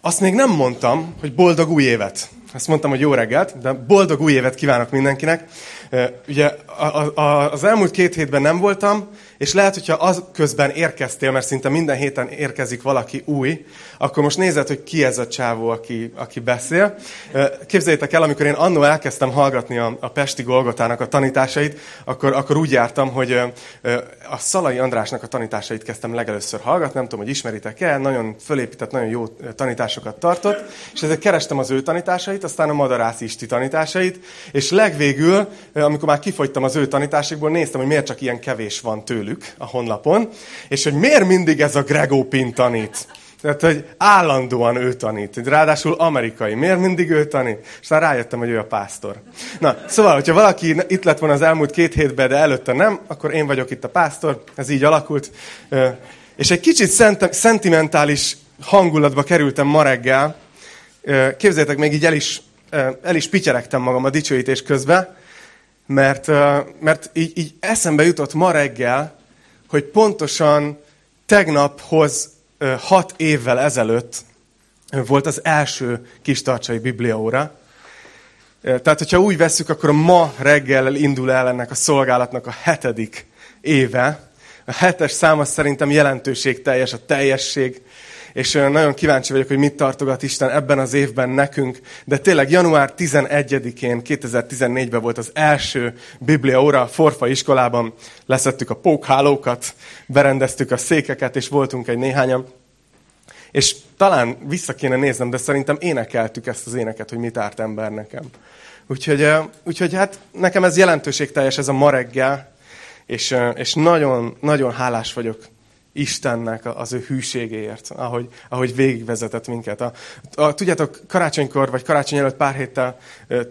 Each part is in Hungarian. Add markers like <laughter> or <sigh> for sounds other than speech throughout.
azt még nem mondtam, hogy boldog új évet. Azt mondtam, hogy jó reggelt, de boldog új évet kívánok mindenkinek. Ugye az elmúlt két hétben nem voltam, és lehet, hogyha az közben érkeztél, mert szinte minden héten érkezik valaki új, akkor most nézed, hogy ki ez a csávó, aki, aki beszél. Képzeljétek el, amikor én annó elkezdtem hallgatni a, a Pesti Golgotának a tanításait, akkor, akkor úgy jártam, hogy a Szalai Andrásnak a tanításait kezdtem legelőször hallgatni, nem tudom, hogy ismeritek el, nagyon fölépített, nagyon jó tanításokat tartott, és ezért kerestem az ő tanításait, aztán a Madarász Isti tanításait, és legvégül, amikor már kifogytam az ő tanításokból, néztem, hogy miért csak ilyen kevés van tőlük a honlapon, és hogy miért mindig ez a Gregó Pin tanít. Tehát, hogy állandóan ő tanít. Ráadásul amerikai. Miért mindig ő tanít? És aztán rájöttem, hogy ő a pásztor. Na, szóval, hogyha valaki itt lett volna az elmúlt két hétben, de előtte nem, akkor én vagyok itt a pásztor. Ez így alakult. És egy kicsit szent, szentimentális hangulatba kerültem ma reggel. Képzeljétek, még így el is, el is pityeregtem magam a dicsőítés közben, mert, mert így, így eszembe jutott ma reggel, hogy pontosan tegnaphoz hat évvel ezelőtt volt az első kistarcsai bibliaóra. Tehát, hogyha úgy vesszük, akkor ma reggel indul el ennek a szolgálatnak a hetedik éve. A hetes száma szerintem jelentőség teljes, a teljesség, és nagyon kíváncsi vagyok, hogy mit tartogat Isten ebben az évben nekünk. De tényleg január 11-én, 2014-ben volt az első Biblia óra Forfa iskolában. Leszettük a pókhálókat, berendeztük a székeket, és voltunk egy néhányan. És talán vissza kéne néznem, de szerintem énekeltük ezt az éneket, hogy mit árt ember nekem. Úgyhogy, úgyhogy hát nekem ez jelentőségteljes, ez a ma reggel, és, és nagyon, nagyon hálás vagyok Istennek az ő hűségéért, ahogy, ahogy végigvezetett minket. A, a, tudjátok, karácsonykor, vagy karácsony előtt pár héttel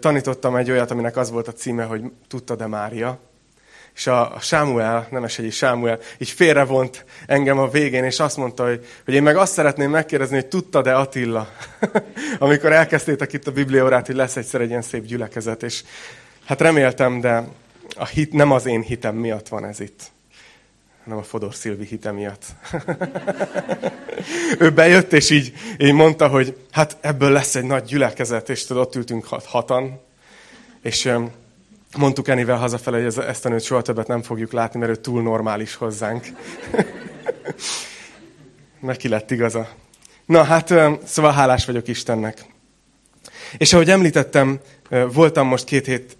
tanítottam egy olyat, aminek az volt a címe, hogy Tudtad-e Mária? És a, a Sámuel, egy Sámuel, így félrevont engem a végén, és azt mondta, hogy, hogy én meg azt szeretném megkérdezni, hogy tudtad-e Attila, <laughs> amikor elkezdtétek itt a bibliórát, hogy lesz egyszer egy ilyen szép gyülekezet, és hát reméltem, de a hit, nem az én hitem miatt van ez itt hanem a Fodor Szilvi hite miatt. <laughs> ő bejött, és így, így mondta, hogy hát ebből lesz egy nagy gyülekezet, és tudod, ott ültünk hat, hatan, és mondtuk Enivel hazafele, hogy ezt a nőt soha többet nem fogjuk látni, mert ő túl normális hozzánk. <laughs> Neki lett igaza. Na hát, szóval hálás vagyok Istennek. És ahogy említettem, voltam most két hét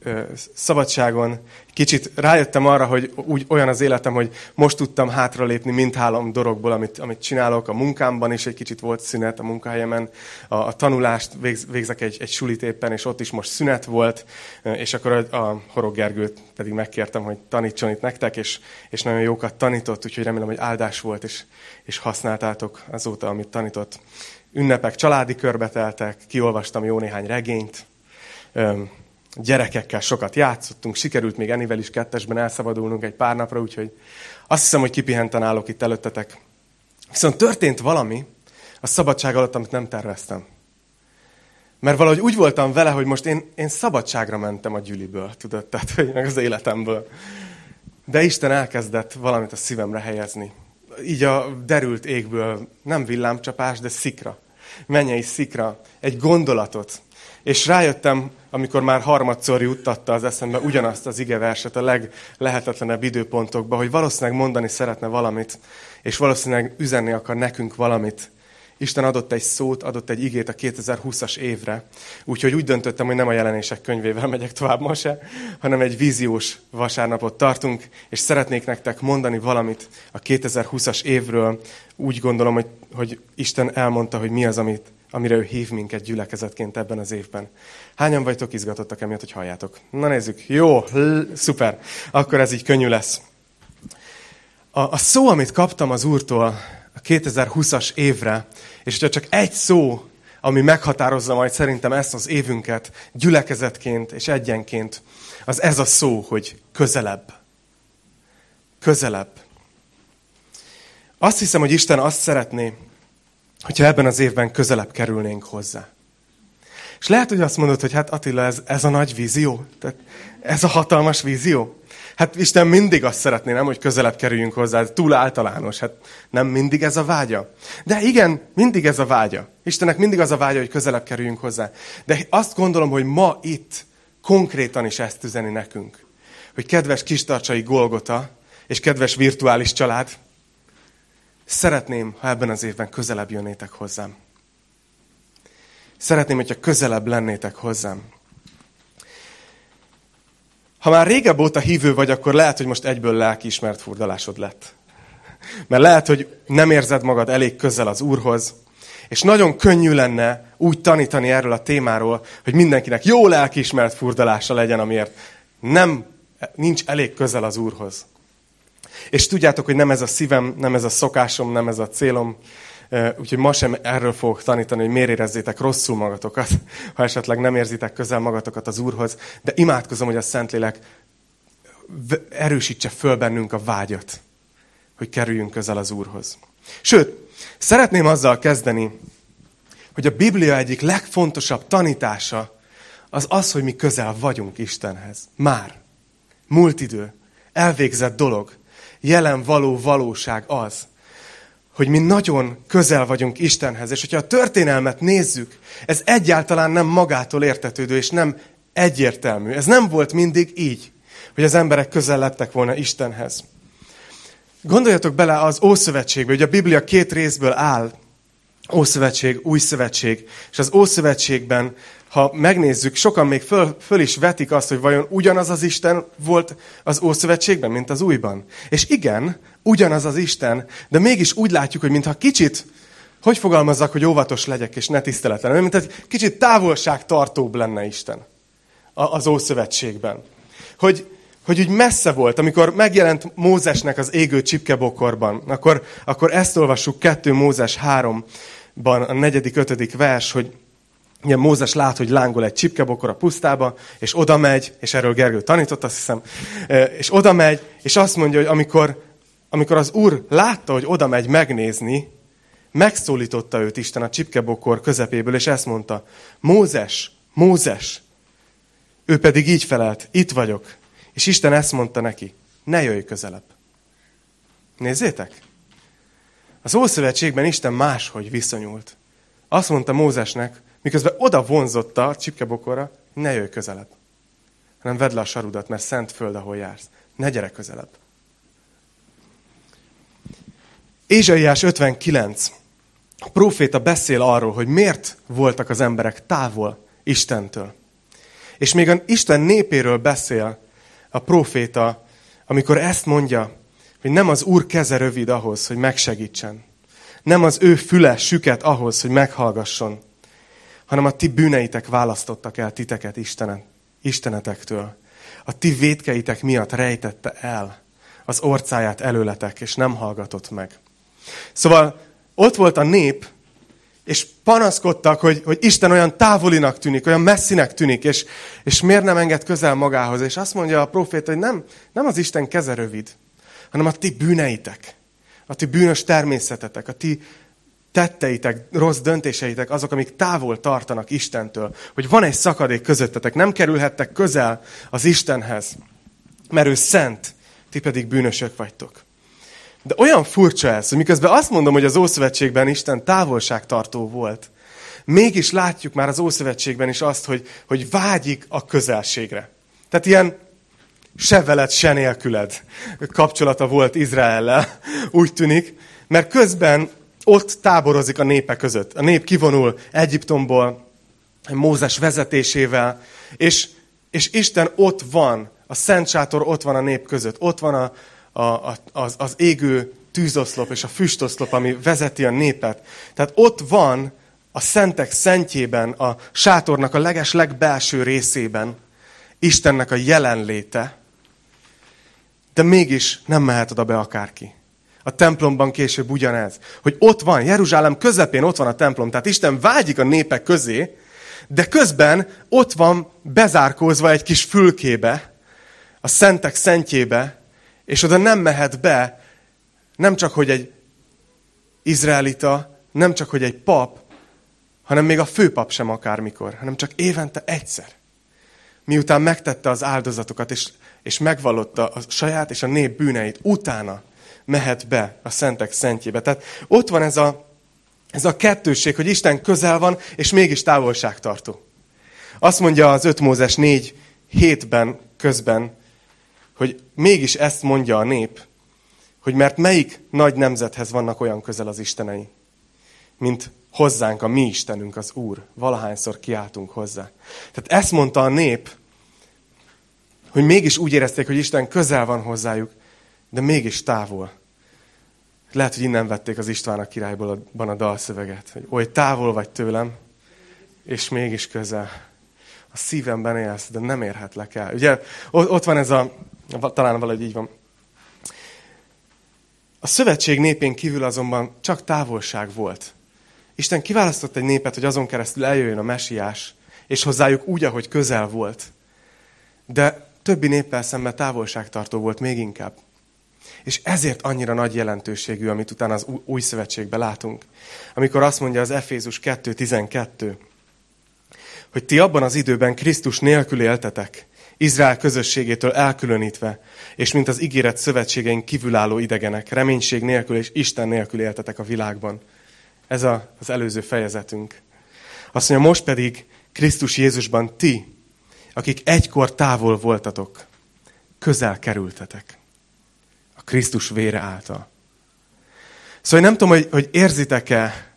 szabadságon, kicsit rájöttem arra, hogy úgy olyan az életem, hogy most tudtam hátralépni mint három dologból, amit, amit csinálok a munkámban, és egy kicsit volt szünet a munkahelyemen. A, a tanulást végz, végzek egy, egy sulit éppen, és ott is most szünet volt, és akkor a, a Horog Gergőt pedig megkértem, hogy tanítson itt nektek, és, és nagyon jókat tanított, úgyhogy remélem, hogy áldás volt, és, és használtátok azóta, amit tanított. Ünnepek családi körbe teltek, kiolvastam jó néhány regényt, gyerekekkel sokat játszottunk, sikerült még Enivel is kettesben elszabadulnunk egy pár napra, úgyhogy azt hiszem, hogy kipihenten állok itt előttetek. Viszont történt valami a szabadság alatt, amit nem terveztem. Mert valahogy úgy voltam vele, hogy most én, én szabadságra mentem a gyűliből, tudod, tehát hogy meg az életemből. De Isten elkezdett valamit a szívemre helyezni. Így a derült égből nem villámcsapás, de szikra. Mennyei szikra. Egy gondolatot, és rájöttem, amikor már harmadszor juttatta az eszembe ugyanazt az igeverset a leglehetetlenebb időpontokban, hogy valószínűleg mondani szeretne valamit, és valószínűleg üzenni akar nekünk valamit. Isten adott egy szót, adott egy igét a 2020-as évre, úgyhogy úgy döntöttem, hogy nem a jelenések könyvével megyek tovább ma se, hanem egy víziós vasárnapot tartunk, és szeretnék nektek mondani valamit a 2020-as évről. Úgy gondolom, hogy, hogy Isten elmondta, hogy mi az, amit amire ő hív minket gyülekezetként ebben az évben. Hányan vagytok izgatottak emiatt, hogy halljátok? Na nézzük. Jó, szuper. Akkor ez így könnyű lesz. A, a szó, amit kaptam az Úrtól a 2020-as évre, és hogyha csak egy szó, ami meghatározza majd szerintem ezt az évünket gyülekezetként és egyenként, az ez a szó, hogy közelebb. Közelebb. Azt hiszem, hogy Isten azt szeretné, hogyha ebben az évben közelebb kerülnénk hozzá. És lehet, hogy azt mondod, hogy hát Attila, ez, ez a nagy vízió? Tehát ez a hatalmas vízió? Hát Isten mindig azt szeretné, nem, hogy közelebb kerüljünk hozzá, túl általános, hát nem mindig ez a vágya. De igen, mindig ez a vágya. Istennek mindig az a vágya, hogy közelebb kerüljünk hozzá. De azt gondolom, hogy ma itt konkrétan is ezt üzeni nekünk. Hogy kedves kistarcsai Golgota, és kedves virtuális család, szeretném, ha ebben az évben közelebb jönnétek hozzám. Szeretném, hogyha közelebb lennétek hozzám. Ha már régebb óta hívő vagy, akkor lehet, hogy most egyből lelkiismert furdalásod lett. Mert lehet, hogy nem érzed magad elég közel az Úrhoz, és nagyon könnyű lenne úgy tanítani erről a témáról, hogy mindenkinek jó lelkiismert furdalása legyen, amiért nem, nincs elég közel az Úrhoz. És tudjátok, hogy nem ez a szívem, nem ez a szokásom, nem ez a célom, Úgyhogy ma sem erről fogok tanítani, hogy miért érezzétek rosszul magatokat, <laughs> ha esetleg nem érzitek közel magatokat az Úrhoz. De imádkozom, hogy a Szentlélek erősítse föl bennünk a vágyat, hogy kerüljünk közel az Úrhoz. Sőt, szeretném azzal kezdeni, hogy a Biblia egyik legfontosabb tanítása az az, hogy mi közel vagyunk Istenhez. Már. Múlt idő. Elvégzett dolog. Jelen való valóság az, hogy mi nagyon közel vagyunk Istenhez. És hogyha a történelmet nézzük, ez egyáltalán nem magától értetődő, és nem egyértelmű. Ez nem volt mindig így, hogy az emberek közel lettek volna Istenhez. Gondoljatok bele az Ószövetségbe, hogy a Biblia két részből áll. Ószövetség, Új Szövetség. És az Ószövetségben ha megnézzük, sokan még föl, föl is vetik azt, hogy vajon ugyanaz az Isten volt az Ószövetségben, mint az Újban. És igen, ugyanaz az Isten, de mégis úgy látjuk, hogy mintha kicsit, hogy fogalmazzak, hogy óvatos legyek és ne tiszteletlen, mint egy kicsit távolságtartóbb lenne Isten az Ószövetségben. Hogy, hogy úgy messze volt, amikor megjelent Mózesnek az égő csipkebokorban, akkor, akkor ezt olvassuk 2 Mózes 3-ban, a negyedik, ötödik vers, hogy Ugye Mózes lát, hogy lángol egy csipkebokor a pusztába, és oda megy, és erről Gergő tanított, azt hiszem, és oda megy, és azt mondja, hogy amikor, amikor az úr látta, hogy oda megy megnézni, megszólította őt Isten a csipkebokor közepéből, és ezt mondta, Mózes, Mózes. Ő pedig így felelt, itt vagyok. És Isten ezt mondta neki, ne jöjj közelebb. Nézzétek! Az Ószövetségben Isten máshogy viszonyult. Azt mondta Mózesnek, miközben oda vonzotta a csipkebokorra, ne jöjj közelebb, hanem vedd le a sarudat, mert szent föld, ahol jársz. Ne gyere közelebb. Ézsaiás 59. A próféta beszél arról, hogy miért voltak az emberek távol Istentől. És még a Isten népéről beszél a próféta, amikor ezt mondja, hogy nem az Úr keze rövid ahhoz, hogy megsegítsen. Nem az ő füle süket ahhoz, hogy meghallgasson hanem a ti bűneitek választottak el titeket Istenen, Istenetektől. A ti védkeitek miatt rejtette el az orcáját előletek, és nem hallgatott meg. Szóval ott volt a nép, és panaszkodtak, hogy, hogy Isten olyan távolinak tűnik, olyan messzinek tűnik, és, és miért nem enged közel magához. És azt mondja a profét, hogy nem, nem az Isten keze rövid, hanem a ti bűneitek, a ti bűnös természetetek, a ti tetteitek, rossz döntéseitek azok, amik távol tartanak Istentől. Hogy van egy szakadék közöttetek, nem kerülhettek közel az Istenhez, mert ő szent, ti pedig bűnösök vagytok. De olyan furcsa ez, hogy miközben azt mondom, hogy az Ószövetségben Isten távolságtartó volt, mégis látjuk már az Ószövetségben is azt, hogy, hogy vágyik a közelségre. Tehát ilyen se veled, se nélküled kapcsolata volt Izraellel, úgy tűnik, mert közben ott táborozik a népe között. A nép kivonul Egyiptomból, Mózes vezetésével, és, és Isten ott van, a Szent Sátor ott van a nép között, ott van a, a, az, az égő tűzoszlop és a füstoszlop, ami vezeti a népet. Tehát ott van a szentek szentjében, a sátornak a leges legbelső részében Istennek a jelenléte, de mégis nem mehet oda be akárki. A templomban később ugyanez. Hogy ott van, Jeruzsálem közepén ott van a templom, tehát Isten vágyik a népek közé, de közben ott van bezárkózva egy kis fülkébe, a szentek szentjébe, és oda nem mehet be, nem csak, hogy egy izraelita, nem csak, hogy egy pap, hanem még a főpap sem akármikor, hanem csak évente egyszer. miután megtette az áldozatokat, és, és megvallotta a saját és a nép bűneit, utána mehet be a szentek szentjébe. Tehát ott van ez a, ez a kettőség, hogy Isten közel van, és mégis távolságtartó. Azt mondja az 5 Mózes 4 hétben közben, hogy mégis ezt mondja a nép, hogy mert melyik nagy nemzethez vannak olyan közel az istenei, mint hozzánk a mi Istenünk, az Úr. Valahányszor kiáltunk hozzá. Tehát ezt mondta a nép, hogy mégis úgy érezték, hogy Isten közel van hozzájuk, de mégis távol. Lehet, hogy innen vették az István a királyból a, a dalszöveget, hogy oly távol vagy tőlem, és mégis közel. A szívemben élsz, de nem érhetlek el. Ugye ott van ez a, talán valahogy így van. A szövetség népén kívül azonban csak távolság volt. Isten kiválasztott egy népet, hogy azon keresztül eljöjjön a mesiás, és hozzájuk úgy, ahogy közel volt. De többi néppel szemben távolságtartó volt még inkább. És ezért annyira nagy jelentőségű, amit utána az új szövetségben látunk. Amikor azt mondja az Efézus 2.12, hogy ti abban az időben Krisztus nélkül éltetek, Izrael közösségétől elkülönítve, és mint az ígéret szövetségeink kívülálló idegenek, reménység nélkül és Isten nélkül éltetek a világban. Ez a, az előző fejezetünk. Azt mondja, most pedig Krisztus Jézusban ti, akik egykor távol voltatok, közel kerültetek. A Krisztus vére által. Szóval nem tudom, hogy, hogy érzitek-e,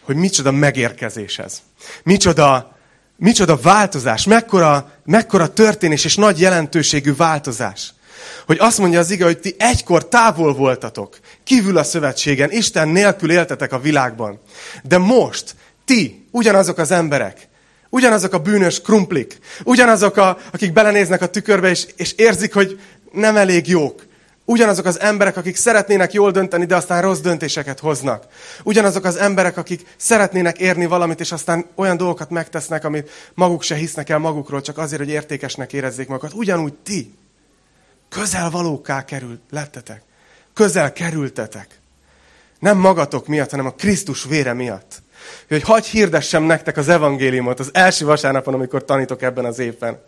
hogy micsoda megérkezés ez. Micsoda, micsoda változás, mekkora, mekkora történés és nagy jelentőségű változás. Hogy azt mondja az ige, hogy ti egykor távol voltatok, kívül a szövetségen, Isten nélkül éltetek a világban. De most ti, ugyanazok az emberek, ugyanazok a bűnös krumplik, ugyanazok, a, akik belenéznek a tükörbe, és, és érzik, hogy nem elég jók. Ugyanazok az emberek, akik szeretnének jól dönteni, de aztán rossz döntéseket hoznak. Ugyanazok az emberek, akik szeretnének érni valamit, és aztán olyan dolgokat megtesznek, amit maguk se hisznek el magukról, csak azért, hogy értékesnek érezzék magukat. Ugyanúgy ti közel valóká került, lettetek. Közel kerültetek. Nem magatok miatt, hanem a Krisztus vére miatt. Hogy hagyj hirdessem nektek az evangéliumot az első vasárnapon, amikor tanítok ebben az évben.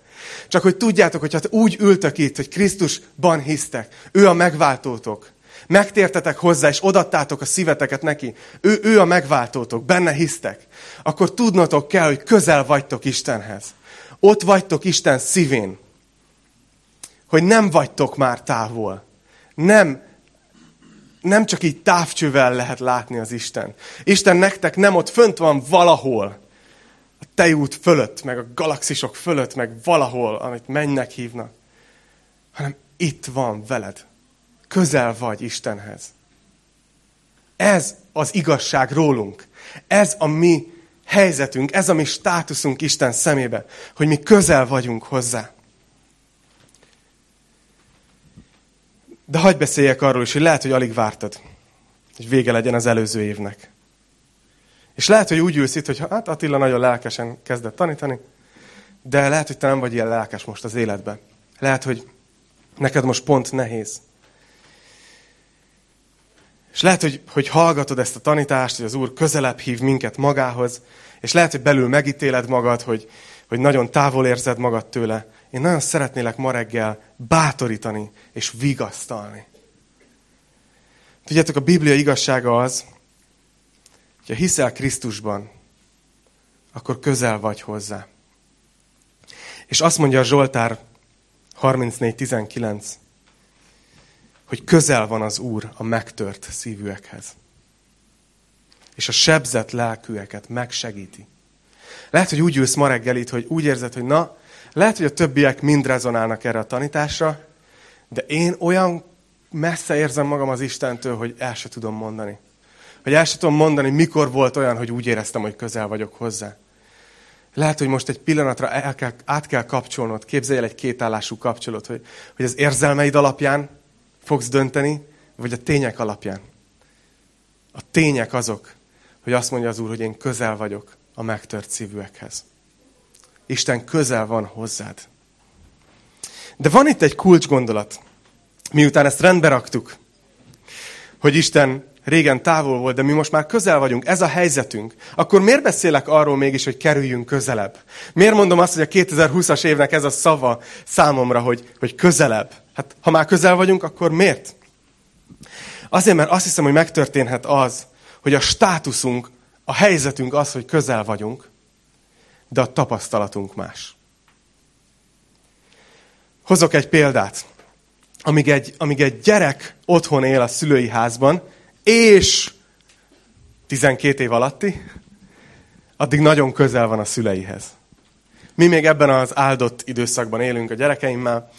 Csak hogy tudjátok, hogy hát úgy ültök itt, hogy Krisztusban hisztek, ő a megváltótok. Megtértetek hozzá, és odattátok a szíveteket neki. Ő, ő a megváltótok, benne hisztek. Akkor tudnotok kell, hogy közel vagytok Istenhez. Ott vagytok Isten szívén. Hogy nem vagytok már távol. Nem, nem csak így távcsővel lehet látni az Isten. Isten nektek nem ott fönt van valahol, a tejút fölött, meg a galaxisok fölött, meg valahol, amit mennek hívnak, hanem itt van veled. Közel vagy Istenhez. Ez az igazság rólunk. Ez a mi helyzetünk, ez a mi státuszunk Isten szemébe, hogy mi közel vagyunk hozzá. De hagyd beszéljek arról is, hogy lehet, hogy alig vártad, hogy vége legyen az előző évnek. És lehet, hogy úgy ülsz itt, hogy hát Attila nagyon lelkesen kezdett tanítani, de lehet, hogy te nem vagy ilyen lelkes most az életben. Lehet, hogy neked most pont nehéz. És lehet, hogy, hogy hallgatod ezt a tanítást, hogy az Úr közelebb hív minket magához, és lehet, hogy belül megítéled magad, hogy, hogy nagyon távol érzed magad tőle. Én nagyon szeretnélek ma reggel bátorítani és vigasztalni. Tudjátok, a Biblia igazsága az, ha hiszel Krisztusban, akkor közel vagy hozzá. És azt mondja a Zsoltár 34.19, hogy közel van az Úr a megtört szívűekhez. És a sebzett lelkűeket megsegíti. Lehet, hogy úgy ülsz ma reggel itt, hogy úgy érzed, hogy na, lehet, hogy a többiek mind rezonálnak erre a tanításra, de én olyan messze érzem magam az Istentől, hogy el se tudom mondani. Hogy el se tudom mondani, mikor volt olyan, hogy úgy éreztem, hogy közel vagyok hozzá. Lehet, hogy most egy pillanatra el kell, át kell kapcsolnod, képzelj el egy kétállású kapcsolat, hogy, hogy az érzelmeid alapján fogsz dönteni, vagy a tények alapján. A tények azok, hogy azt mondja az Úr, hogy én közel vagyok a megtört szívűekhez. Isten közel van hozzád. De van itt egy kulcsgondolat, miután ezt rendbe raktuk, hogy Isten régen távol volt, de mi most már közel vagyunk, ez a helyzetünk, akkor miért beszélek arról mégis, hogy kerüljünk közelebb? Miért mondom azt, hogy a 2020-as évnek ez a szava számomra, hogy, hogy közelebb? Hát ha már közel vagyunk, akkor miért? Azért, mert azt hiszem, hogy megtörténhet az, hogy a státuszunk, a helyzetünk az, hogy közel vagyunk, de a tapasztalatunk más. Hozok egy példát. Amíg egy, amíg egy gyerek otthon él a szülői házban, és 12 év alatti, addig nagyon közel van a szüleihez. Mi még ebben az áldott időszakban élünk a gyerekeimmel.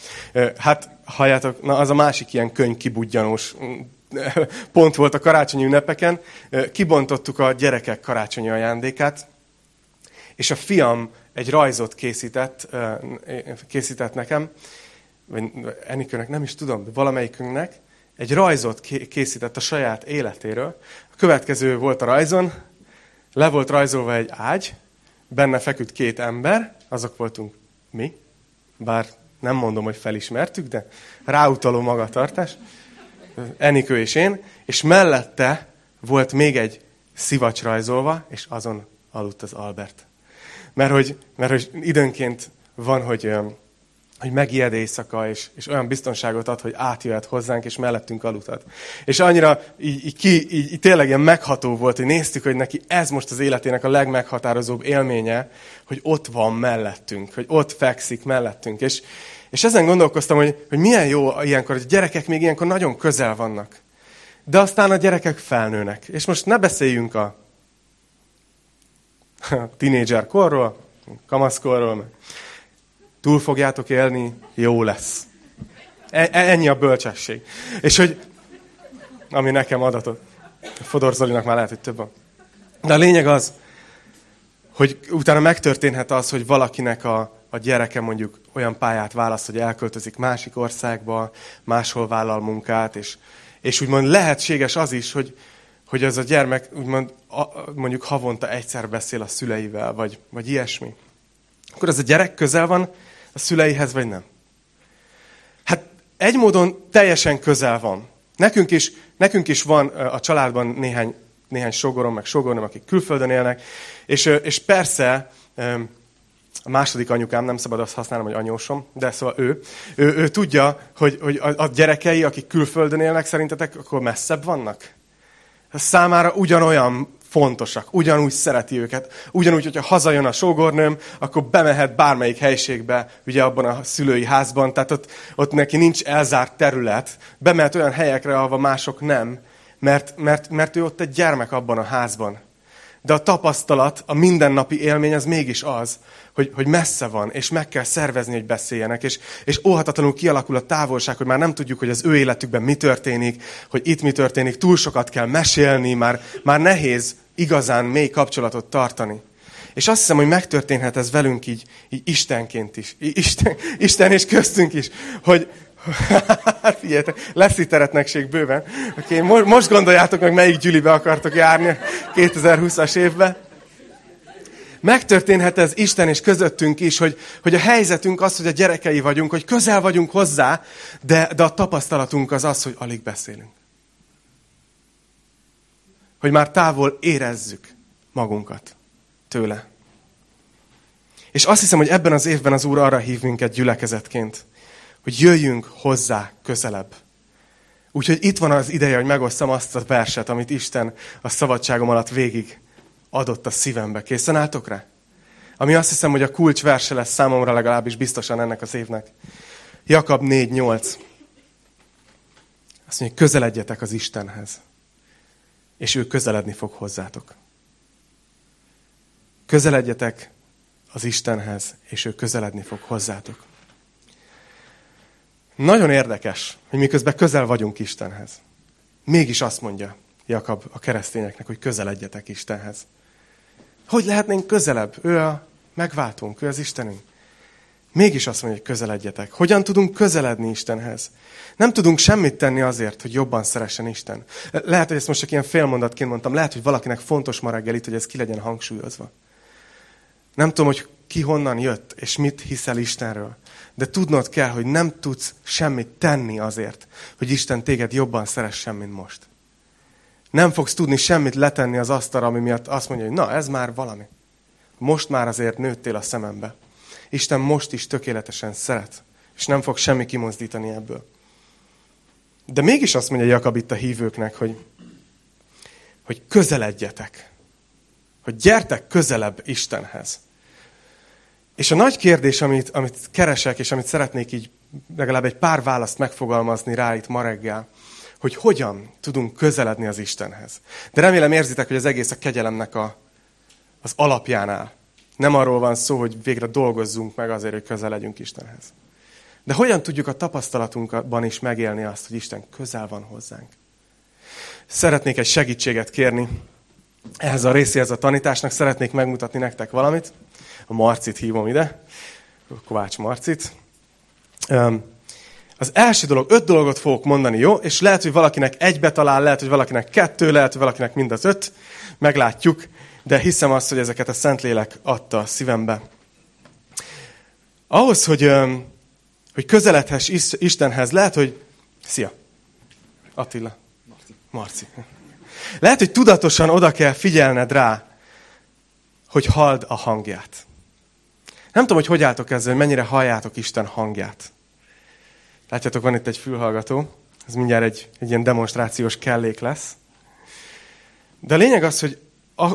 Hát, halljátok, na az a másik ilyen kibudjanós <laughs> pont volt a karácsonyi ünnepeken. Kibontottuk a gyerekek karácsonyi ajándékát, és a fiam egy rajzot készített, készített nekem, vagy Enikőnek nem is tudom, de valamelyikünknek, egy rajzot készített a saját életéről. A következő volt a rajzon, le volt rajzolva egy ágy, benne feküdt két ember, azok voltunk mi, bár nem mondom, hogy felismertük, de ráutaló magatartás, Enikő és én, és mellette volt még egy szivacs rajzolva, és azon aludt az Albert. Mert hogy, mert hogy időnként van, hogy hogy megijed éjszaka, és, és olyan biztonságot ad, hogy átjöhet hozzánk, és mellettünk aludhat. És annyira így, így, ki, így, így tényleg ilyen megható volt, hogy néztük, hogy neki ez most az életének a legmeghatározóbb élménye, hogy ott van mellettünk, hogy ott fekszik mellettünk. És, és ezen gondolkoztam, hogy, hogy milyen jó ilyenkor, hogy a gyerekek még ilyenkor nagyon közel vannak. De aztán a gyerekek felnőnek. És most ne beszéljünk a, <laughs> a tínédzser korról, kamaszkorról, túl fogjátok élni, jó lesz. E, e, ennyi a bölcsesség. És hogy, ami nekem adatot. Fodor Zolinak már lehet, hogy több van. De a lényeg az, hogy utána megtörténhet az, hogy valakinek a, a gyereke mondjuk olyan pályát választ, hogy elköltözik másik országba, máshol vállal munkát, és, és úgymond lehetséges az is, hogy, hogy az a gyermek úgymond a, mondjuk havonta egyszer beszél a szüleivel, vagy, vagy ilyesmi. Akkor az a gyerek közel van a szüleihez, vagy nem? Hát egy módon teljesen közel van. Nekünk is, nekünk is van a családban néhány, néhány sogorom, meg sogornom, akik külföldön élnek, és, és persze a második anyukám, nem szabad azt használnom, hogy anyósom, de szóval ő, ő, ő tudja, hogy, hogy a, a gyerekei, akik külföldön élnek, szerintetek akkor messzebb vannak? Számára ugyanolyan fontosak, ugyanúgy szereti őket. Ugyanúgy, hogyha hazajön a sógornőm, akkor bemehet bármelyik helységbe, ugye abban a szülői házban, tehát ott, ott neki nincs elzárt terület, bemehet olyan helyekre, ahova mások nem, mert, mert, mert ő ott egy gyermek abban a házban. De a tapasztalat, a mindennapi élmény az mégis az, hogy, hogy messze van, és meg kell szervezni, hogy beszéljenek, és, és óhatatlanul kialakul a távolság, hogy már nem tudjuk, hogy az ő életükben mi történik, hogy itt mi történik, túl sokat kell mesélni, már, már nehéz igazán mély kapcsolatot tartani. És azt hiszem, hogy megtörténhet ez velünk így, így Istenként is. Isten, Isten és köztünk is, hogy, figyeljetek, lesz itt teretnekség bőven. Okay, most gondoljátok meg, melyik gyülibe akartok járni 2020-as évben. Megtörténhet ez Isten és közöttünk is, hogy, hogy a helyzetünk az, hogy a gyerekei vagyunk, hogy közel vagyunk hozzá, de, de a tapasztalatunk az az, hogy alig beszélünk. Hogy már távol érezzük magunkat tőle. És azt hiszem, hogy ebben az évben az Úr arra hív minket gyülekezetként, hogy jöjjünk hozzá közelebb. Úgyhogy itt van az ideje, hogy megosztam azt a verset, amit Isten a szabadságom alatt végig adott a szívembe. Készen álltok rá? Ami azt hiszem, hogy a kulcs verse lesz számomra legalábbis biztosan ennek az évnek. Jakab 4.8. Azt mondja, közeledjetek az Istenhez, és ő közeledni fog hozzátok. Közeledjetek az Istenhez, és ő közeledni fog hozzátok. Nagyon érdekes, hogy miközben közel vagyunk Istenhez. Mégis azt mondja Jakab a keresztényeknek, hogy közeledjetek Istenhez. Hogy lehetnénk közelebb? Ő a megváltunk, ő az Istenünk. Mégis azt mondja, hogy közeledjetek. Hogyan tudunk közeledni Istenhez? Nem tudunk semmit tenni azért, hogy jobban szeressen Isten. Lehet, hogy ezt most csak ilyen félmondatként mondtam, lehet, hogy valakinek fontos ma reggel itt, hogy ez ki legyen hangsúlyozva. Nem tudom, hogy ki honnan jött, és mit hiszel Istenről. De tudnod kell, hogy nem tudsz semmit tenni azért, hogy Isten téged jobban szeressen, mint most. Nem fogsz tudni semmit letenni az asztalra, ami miatt azt mondja, hogy na, ez már valami. Most már azért nőttél a szemembe. Isten most is tökéletesen szeret, és nem fog semmi kimozdítani ebből. De mégis azt mondja Jakab itt a hívőknek, hogy, hogy közeledjetek. Hogy gyertek közelebb Istenhez. És a nagy kérdés, amit, amit keresek, és amit szeretnék így legalább egy pár választ megfogalmazni rá itt ma reggel, hogy hogyan tudunk közeledni az Istenhez. De remélem érzitek, hogy az egész a kegyelemnek a, az alapjánál. Nem arról van szó, hogy végre dolgozzunk meg azért, hogy közel legyünk Istenhez. De hogyan tudjuk a tapasztalatunkban is megélni azt, hogy Isten közel van hozzánk? Szeretnék egy segítséget kérni ehhez a részéhez a tanításnak. Szeretnék megmutatni nektek valamit. A Marcit hívom ide. Kovács Marcit. Az első dolog, öt dolgot fogok mondani, jó? És lehet, hogy valakinek egybe talál, lehet, hogy valakinek kettő, lehet, hogy valakinek mind az öt. Meglátjuk. De hiszem azt, hogy ezeket a Szentlélek adta a szívembe. Ahhoz, hogy hogy közeledhess Istenhez, lehet, hogy... Szia! Attila. Marci. Marci. Lehet, hogy tudatosan oda kell figyelned rá, hogy halld a hangját. Nem tudom, hogy hogy álltok ezzel, hogy mennyire halljátok Isten hangját. Látjátok, van itt egy fülhallgató. Ez mindjárt egy, egy ilyen demonstrációs kellék lesz. De a lényeg az, hogy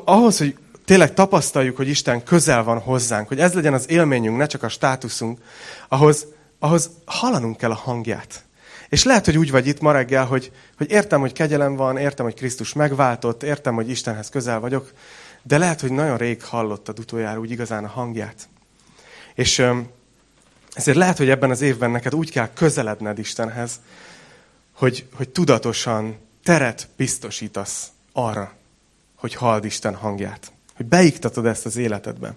ahhoz, hogy tényleg tapasztaljuk, hogy Isten közel van hozzánk, hogy ez legyen az élményünk, ne csak a státuszunk, ahhoz ahhoz hallanunk kell a hangját. És lehet, hogy úgy vagy itt ma reggel, hogy, hogy értem, hogy kegyelem van, értem, hogy Krisztus megváltott, értem, hogy Istenhez közel vagyok, de lehet, hogy nagyon rég hallottad utoljára úgy igazán a hangját. És ezért lehet, hogy ebben az évben neked úgy kell közeledned Istenhez, hogy, hogy tudatosan teret biztosítasz arra, hogy halld Isten hangját. Hogy beiktatod ezt az életedben.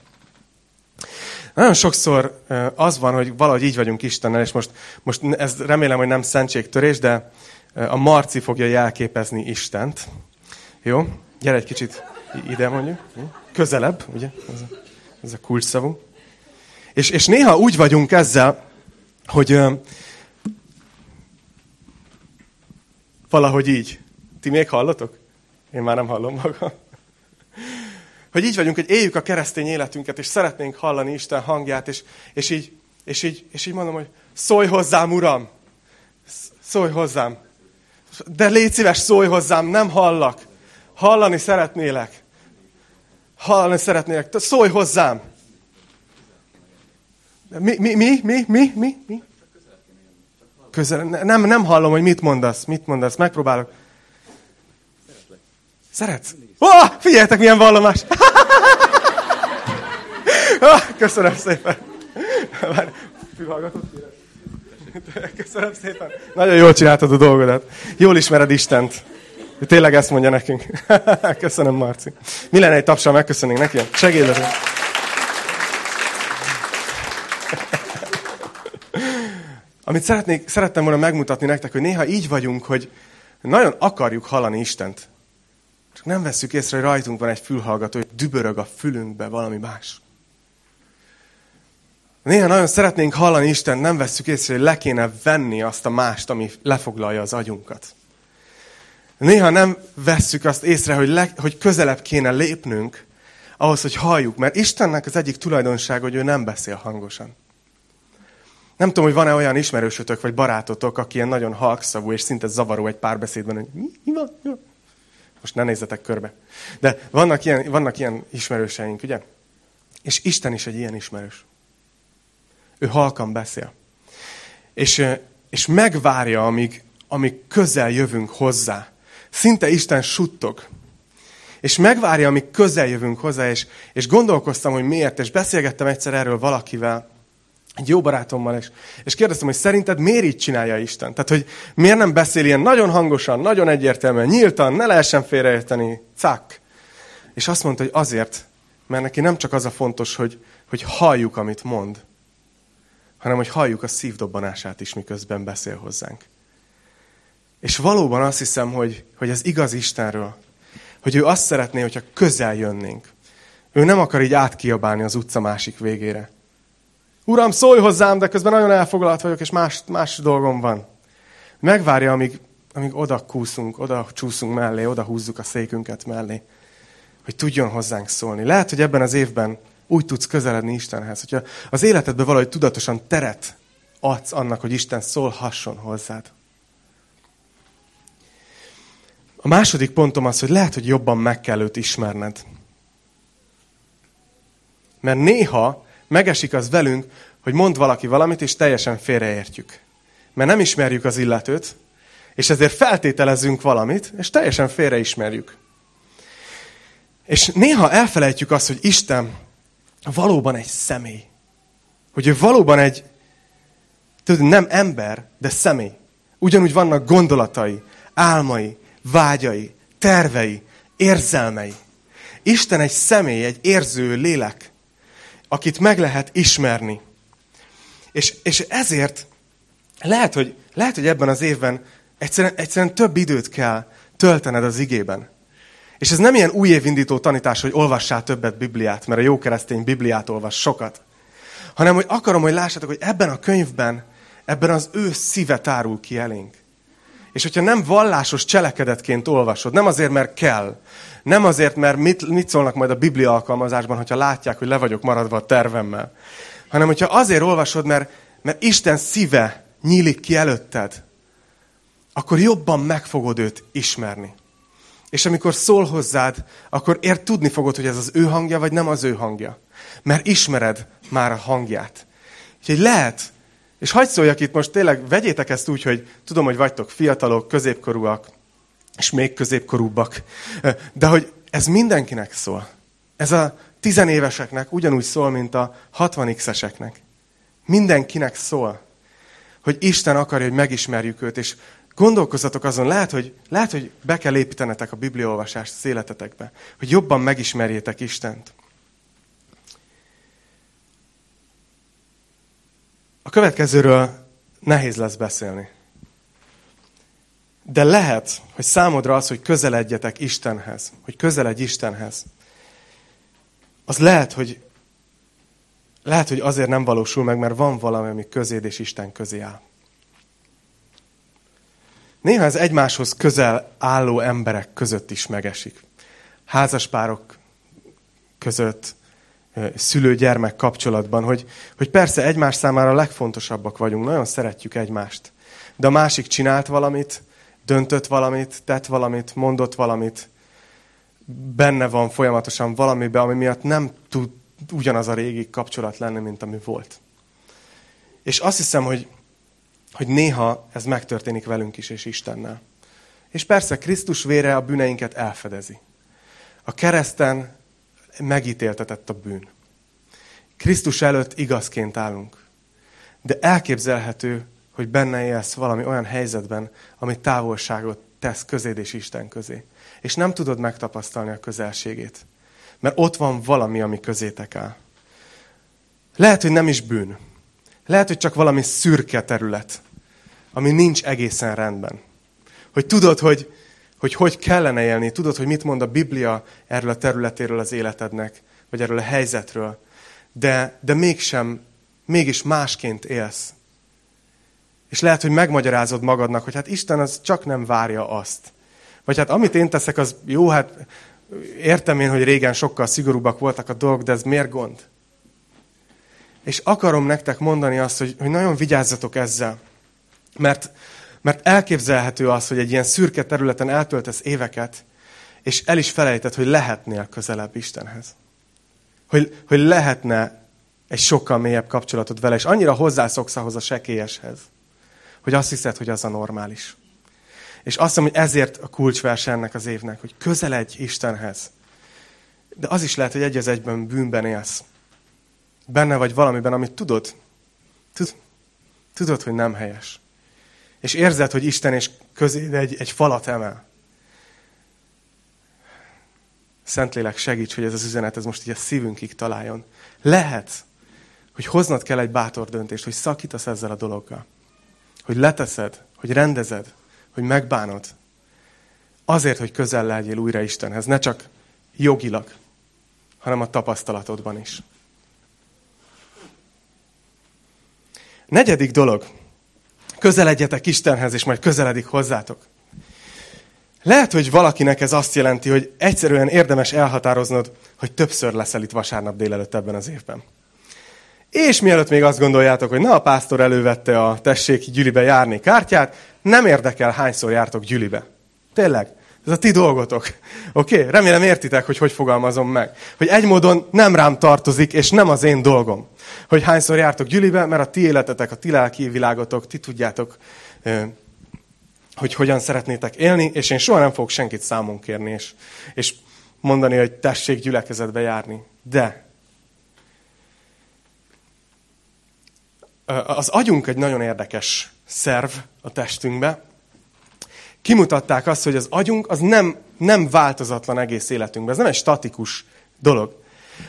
Nagyon sokszor az van, hogy valahogy így vagyunk Istennel, és most, most ez remélem, hogy nem szentségtörés, de a Marci fogja jelképezni Istent. Jó? Gyere egy kicsit ide mondjuk. Közelebb, ugye? Ez a, ez a kulcs szavú. És, és néha úgy vagyunk ezzel, hogy valahogy így. Ti még hallotok? Én már nem hallom magam. Hogy így vagyunk, hogy éljük a keresztény életünket, és szeretnénk hallani Isten hangját, és, és, így, és, így, és így mondom, hogy szólj hozzám, Uram! Szólj hozzám! De légy szíves, szólj hozzám, nem hallak. Hallani szeretnélek. Hallani szeretnélek. Szólj hozzám! Mi, mi, mi, mi, mi, mi, mi? Közel, nem, nem hallom, hogy mit mondasz, mit mondasz, megpróbálok. Szeretsz? Ó, oh, figyeljetek, milyen vallomás! oh, köszönöm szépen! Köszönöm szépen. Nagyon jól csináltad a dolgodat. Jól ismered Istent. Ő tényleg ezt mondja nekünk. Köszönöm, Marci. Mi lenne egy tapsal megköszönnénk neki? Segédezünk. Amit szeretnék, szerettem volna megmutatni nektek, hogy néha így vagyunk, hogy nagyon akarjuk hallani Istent. Csak nem veszük észre, hogy rajtunk van egy fülhallgató, hogy dübörög a fülünkbe valami más. Néha nagyon szeretnénk hallani Isten, nem veszük észre, hogy le kéne venni azt a mást, ami lefoglalja az agyunkat. Néha nem vesszük azt észre, hogy, le, hogy közelebb kéne lépnünk ahhoz, hogy halljuk. Mert Istennek az egyik tulajdonsága, hogy ő nem beszél hangosan. Nem tudom, hogy van-e olyan ismerősötök vagy barátotok, aki ilyen nagyon halkszavú és szinte zavaró egy párbeszédben, hogy mi, van? Most ne nézzetek körbe. De vannak ilyen, vannak ilyen ismerőseink, ugye? És Isten is egy ilyen ismerős. Ő halkan beszél. És, és megvárja, amíg, amíg közel jövünk hozzá. Szinte Isten suttog. És megvárja, amíg közel jövünk hozzá, és, és gondolkoztam, hogy miért, és beszélgettem egyszer erről valakivel, egy jó barátommal, és, és kérdeztem, hogy szerinted miért így csinálja Isten? Tehát, hogy miért nem beszél ilyen nagyon hangosan, nagyon egyértelműen, nyíltan, ne lehessen félreérteni, cák. És azt mondta, hogy azért, mert neki nem csak az a fontos, hogy, hogy halljuk, amit mond, hanem hogy halljuk a szívdobbanását is, miközben beszél hozzánk. És valóban azt hiszem, hogy, hogy ez igaz Istenről, hogy ő azt szeretné, hogyha közel jönnénk. Ő nem akar így átkiabálni az utca másik végére Uram, szólj hozzám, de közben nagyon elfoglalt vagyok, és más, más dolgom van. Megvárja, amíg, amíg oda kúszunk, oda csúszunk mellé, oda húzzuk a székünket mellé, hogy tudjon hozzánk szólni. Lehet, hogy ebben az évben úgy tudsz közeledni Istenhez, hogyha az életedben valahogy tudatosan teret adsz annak, hogy Isten szólhasson hozzád. A második pontom az, hogy lehet, hogy jobban meg kell őt ismerned. Mert néha megesik az velünk, hogy mond valaki valamit, és teljesen félreértjük. Mert nem ismerjük az illetőt, és ezért feltételezünk valamit, és teljesen félreismerjük. És néha elfelejtjük azt, hogy Isten valóban egy személy. Hogy ő valóban egy, tudod, nem ember, de személy. Ugyanúgy vannak gondolatai, álmai, vágyai, tervei, érzelmei. Isten egy személy, egy érző lélek, akit meg lehet ismerni. És, és ezért lehet hogy, lehet, hogy ebben az évben egyszerűen, egyszerűen több időt kell töltened az igében. És ez nem ilyen újévindító tanítás, hogy olvassál többet Bibliát, mert a jó keresztény Bibliát olvas sokat, hanem hogy akarom, hogy lássátok, hogy ebben a könyvben, ebben az ő szíve tárul ki elénk. És hogyha nem vallásos cselekedetként olvasod, nem azért, mert kell, nem azért, mert mit, mit szólnak majd a Biblia alkalmazásban, hogyha látják, hogy le vagyok maradva a tervemmel, hanem hogyha azért olvasod, mert, mert Isten szíve nyílik ki előtted, akkor jobban meg fogod őt ismerni. És amikor szól hozzád, akkor ért tudni fogod, hogy ez az ő hangja, vagy nem az ő hangja. Mert ismered már a hangját. Úgyhogy lehet, és hagyd szóljak itt most tényleg, vegyétek ezt úgy, hogy tudom, hogy vagytok fiatalok, középkorúak, és még középkorúbbak, de hogy ez mindenkinek szól. Ez a tizenéveseknek ugyanúgy szól, mint a 60x-eseknek. Mindenkinek szól, hogy Isten akarja, hogy megismerjük őt, és Gondolkozzatok azon, lehet hogy, lehet, hogy be kell építenetek a bibliaolvasást az életetekbe, hogy jobban megismerjétek Istent. A következőről nehéz lesz beszélni. De lehet, hogy számodra az, hogy közeledjetek Istenhez, hogy közeledj Istenhez, az lehet, hogy lehet, hogy azért nem valósul meg, mert van valami, ami közéd és Isten közé áll. Néha ez egymáshoz közel álló emberek között is megesik. Házaspárok között, szülő-gyermek kapcsolatban, hogy, hogy persze egymás számára a legfontosabbak vagyunk, nagyon szeretjük egymást. De a másik csinált valamit, döntött valamit, tett valamit, mondott valamit, benne van folyamatosan valamiben, ami miatt nem tud ugyanaz a régi kapcsolat lenni, mint ami volt. És azt hiszem, hogy hogy néha ez megtörténik velünk is és Istennel. És persze Krisztus vére a bűneinket elfedezi. A kereszten megítéltetett a bűn. Krisztus előtt igazként állunk. De elképzelhető, hogy benne élsz valami olyan helyzetben, ami távolságot tesz közéd és Isten közé. És nem tudod megtapasztalni a közelségét. Mert ott van valami, ami közétek áll. Lehet, hogy nem is bűn. Lehet, hogy csak valami szürke terület, ami nincs egészen rendben. Hogy tudod, hogy, hogy hogy kellene élni, tudod, hogy mit mond a Biblia erről a területéről az életednek, vagy erről a helyzetről, de, de mégsem, mégis másként élsz. És lehet, hogy megmagyarázod magadnak, hogy hát Isten az csak nem várja azt. Vagy hát amit én teszek, az jó, hát értem én, hogy régen sokkal szigorúbbak voltak a dolgok, de ez miért gond? És akarom nektek mondani azt, hogy, hogy nagyon vigyázzatok ezzel. Mert, mert elképzelhető az, hogy egy ilyen szürke területen eltöltesz éveket, és el is felejted, hogy lehetnél közelebb Istenhez. Hogy, hogy lehetne egy sokkal mélyebb kapcsolatod vele, és annyira hozzászoksz ahhoz a sekélyeshez, hogy azt hiszed, hogy az a normális. És azt mondom, hogy ezért a kulcsverse ennek az évnek, hogy közeledj Istenhez. De az is lehet, hogy egy az egyben bűnben élsz. Benne vagy valamiben, amit tudod. Tud, tudod, hogy nem helyes és érzed, hogy Isten és közé egy, egy falat emel. Szentlélek segíts, hogy ez az üzenet ez most így a szívünkig találjon. Lehet, hogy hoznod kell egy bátor döntést, hogy szakítasz ezzel a dologgal. Hogy leteszed, hogy rendezed, hogy megbánod. Azért, hogy közel legyél újra Istenhez, ne csak jogilag, hanem a tapasztalatodban is. Negyedik dolog, közeledjetek Istenhez, és majd közeledik hozzátok. Lehet, hogy valakinek ez azt jelenti, hogy egyszerűen érdemes elhatároznod, hogy többször leszel itt vasárnap délelőtt ebben az évben. És mielőtt még azt gondoljátok, hogy na a pásztor elővette a tessék gyülibe járni kártyát, nem érdekel, hányszor jártok gyülibe. Tényleg. Ez a ti dolgotok. <laughs> Oké? Okay? Remélem értitek, hogy hogy fogalmazom meg. Hogy egy módon nem rám tartozik, és nem az én dolgom. Hogy hányszor jártok gyülibe, mert a ti életetek, a ti lelki világotok, ti tudjátok, hogy hogyan szeretnétek élni, és én soha nem fogok senkit számon kérni, és, és mondani, hogy tessék gyülekezetbe járni. De az agyunk egy nagyon érdekes szerv a testünkbe. Kimutatták azt, hogy az agyunk az nem, nem változatlan egész életünkben. Ez nem egy statikus dolog,